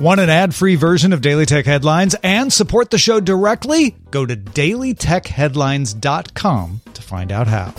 Want an ad free version of Daily Tech Headlines and support the show directly? Go to dailytechheadlines.com to find out how.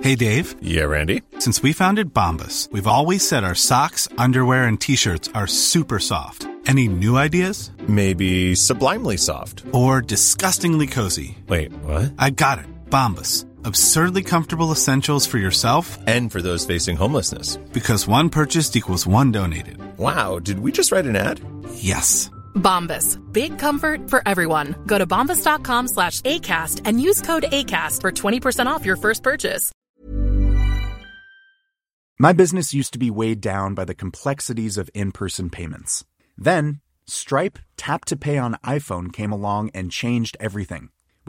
Hey, Dave. Yeah, Randy. Since we founded Bombas, we've always said our socks, underwear, and t shirts are super soft. Any new ideas? Maybe sublimely soft. Or disgustingly cozy. Wait, what? I got it. Bombas. Absurdly comfortable essentials for yourself And for those facing homelessness. because one purchased equals one donated. Wow, did we just write an ad? Yes. Bombas. Big comfort for everyone. Go to bombas.com slash ACAST and use code ACAST for 20% off your first purchase. My business used to be weighed down by the complexities of in person payments. Then, Stripe Tap to Pay on iPhone came along and changed everything.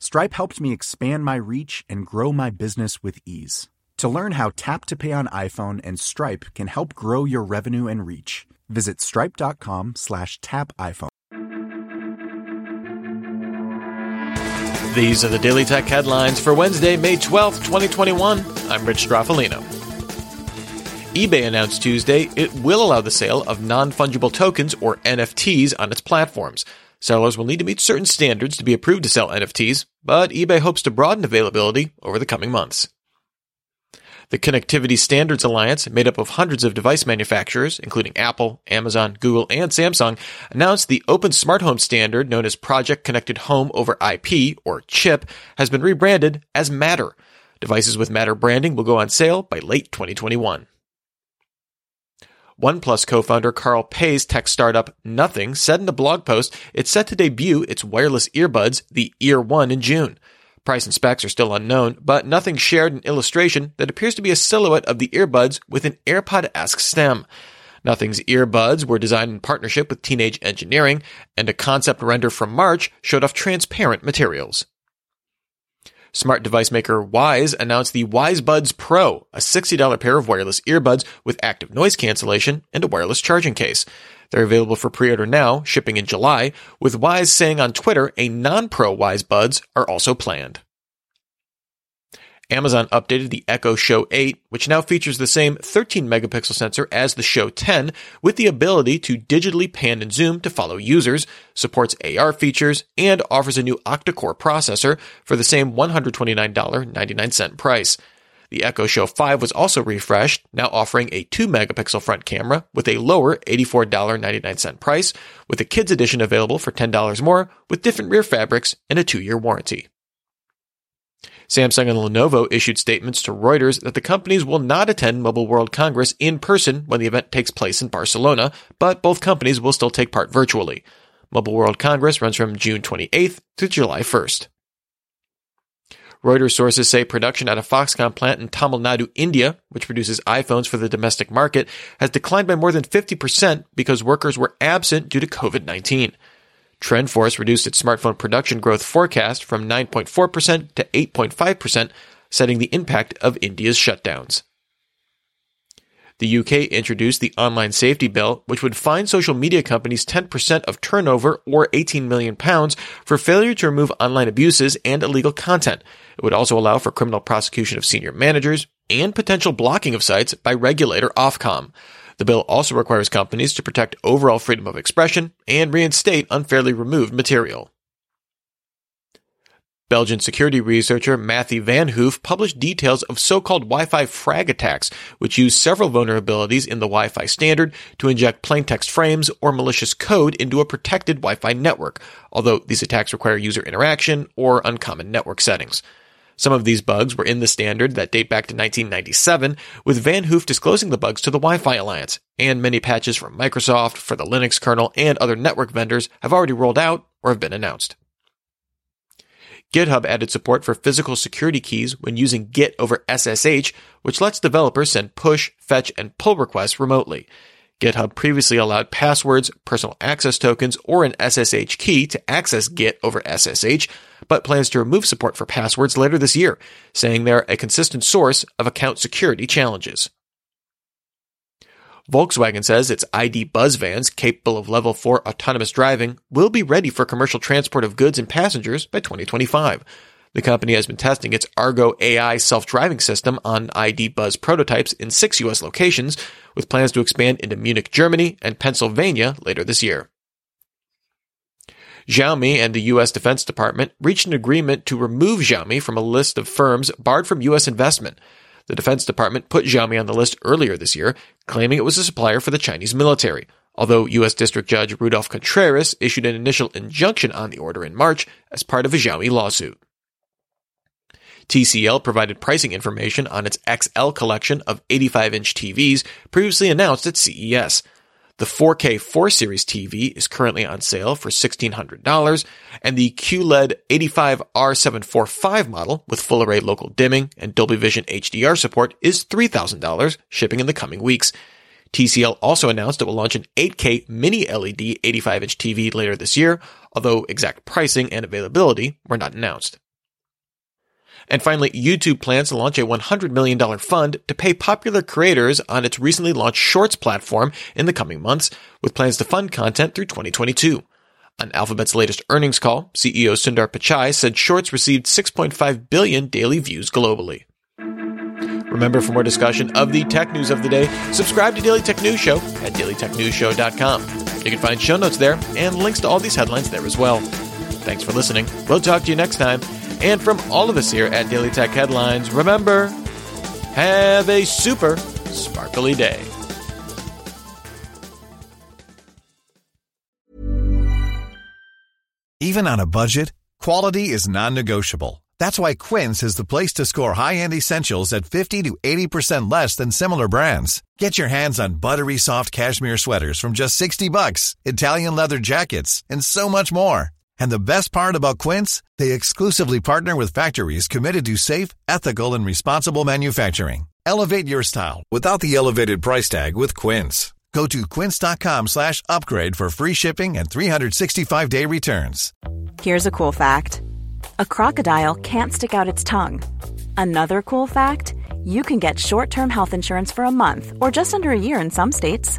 Stripe helped me expand my reach and grow my business with ease. To learn how Tap to Pay on iPhone and Stripe can help grow your revenue and reach, visit stripe.com slash tap iPhone. These are the Daily Tech headlines for Wednesday, May 12th, 2021. I'm Rich Stroffolino. eBay announced Tuesday it will allow the sale of non fungible tokens or NFTs on its platforms. Sellers will need to meet certain standards to be approved to sell NFTs, but eBay hopes to broaden availability over the coming months. The Connectivity Standards Alliance, made up of hundreds of device manufacturers, including Apple, Amazon, Google, and Samsung, announced the open smart home standard known as Project Connected Home over IP, or CHIP, has been rebranded as Matter. Devices with Matter branding will go on sale by late 2021. OnePlus co-founder Carl Pei's tech startup Nothing said in a blog post it's set to debut its wireless earbuds, the Ear One, in June. Price and specs are still unknown, but Nothing shared an illustration that appears to be a silhouette of the earbuds with an AirPod-esque stem. Nothing's earbuds were designed in partnership with Teenage Engineering, and a concept render from March showed off transparent materials. Smart device maker Wyze announced the Wyze Buds Pro, a $60 pair of wireless earbuds with active noise cancellation and a wireless charging case. They're available for pre-order now, shipping in July, with Wyze saying on Twitter a non-pro Wyze Buds are also planned. Amazon updated the Echo Show 8, which now features the same 13 megapixel sensor as the Show 10, with the ability to digitally pan and zoom to follow users, supports AR features, and offers a new octa-core processor for the same $129.99 price. The Echo Show 5 was also refreshed, now offering a 2 megapixel front camera with a lower $84.99 price, with a kids edition available for $10 more with different rear fabrics and a 2-year warranty. Samsung and Lenovo issued statements to Reuters that the companies will not attend Mobile World Congress in person when the event takes place in Barcelona, but both companies will still take part virtually. Mobile World Congress runs from June 28th to July 1st. Reuters sources say production at a Foxconn plant in Tamil Nadu, India, which produces iPhones for the domestic market, has declined by more than 50% because workers were absent due to COVID-19. TrendForce reduced its smartphone production growth forecast from 9.4% to 8.5%, citing the impact of India's shutdowns. The UK introduced the Online Safety Bill, which would fine social media companies 10% of turnover or 18 million pounds for failure to remove online abuses and illegal content. It would also allow for criminal prosecution of senior managers and potential blocking of sites by regulator Ofcom. The bill also requires companies to protect overall freedom of expression and reinstate unfairly removed material. Belgian security researcher Matthew Vanhoef published details of so-called Wi-Fi FragAttacks, which use several vulnerabilities in the Wi-Fi standard to inject plaintext frames or malicious code into a protected Wi-Fi network, although these attacks require user interaction or uncommon network settings. Some of these bugs were in the standard that date back to 1997, with Vanhoef disclosing the bugs to the Wi-Fi Alliance, and many patches from Microsoft for the Linux kernel and other network vendors have already rolled out or have been announced. GitHub added support for physical security keys when using Git over SSH, which lets developers send push, fetch, and pull requests remotely. GitHub previously allowed passwords, personal access tokens, or an SSH key to access Git over SSH, but plans to remove support for passwords later this year, saying they're a consistent source of account security challenges. Volkswagen says its ID Buzz vans, capable of level 4 autonomous driving, will be ready for commercial transport of goods and passengers by 2025. The company has been testing its Argo AI self-driving system on ID Buzz prototypes in six U.S. locations, with plans to expand into Munich, Germany, and Pennsylvania later this year. Xiaomi and the U.S. Defense Department reached an agreement to remove Xiaomi from a list of firms barred from U.S. investment. The Defense Department put Xiaomi on the list earlier this year, claiming it was a supplier for the Chinese military. Although U.S. District Judge Rudolph Contreras issued an initial injunction on the order in March as part of a Xiaomi lawsuit. TCL provided pricing information on its XL collection of 85 inch TVs previously announced at CES. The 4K 4 Series TV is currently on sale for $1,600, and the QLED 85R745 model with full array local dimming and Dolby Vision HDR support is $3,000, shipping in the coming weeks. TCL also announced it will launch an 8K mini LED 85 inch TV later this year, although exact pricing and availability were not announced. And finally, YouTube plans to launch a $100 million fund to pay popular creators on its recently launched Shorts platform in the coming months, with plans to fund content through 2022. On Alphabet's latest earnings call, CEO Sundar Pichai said Shorts received 6.5 billion daily views globally. Remember, for more discussion of the tech news of the day, subscribe to Daily Tech News Show at dailytechnewsshow.com. You can find show notes there and links to all these headlines there as well. Thanks for listening. We'll talk to you next time. And from all of us here at Daily Tech Headlines, remember, have a super sparkly day. Even on a budget, quality is non-negotiable. That's why Quince is the place to score high-end essentials at 50 to 80% less than similar brands. Get your hands on buttery soft cashmere sweaters from just 60 bucks, Italian leather jackets, and so much more. And the best part about Quince, they exclusively partner with factories committed to safe, ethical, and responsible manufacturing. Elevate your style without the elevated price tag with Quince. Go to quince.com slash upgrade for free shipping and 365-day returns. Here's a cool fact. A crocodile can't stick out its tongue. Another cool fact, you can get short-term health insurance for a month or just under a year in some states.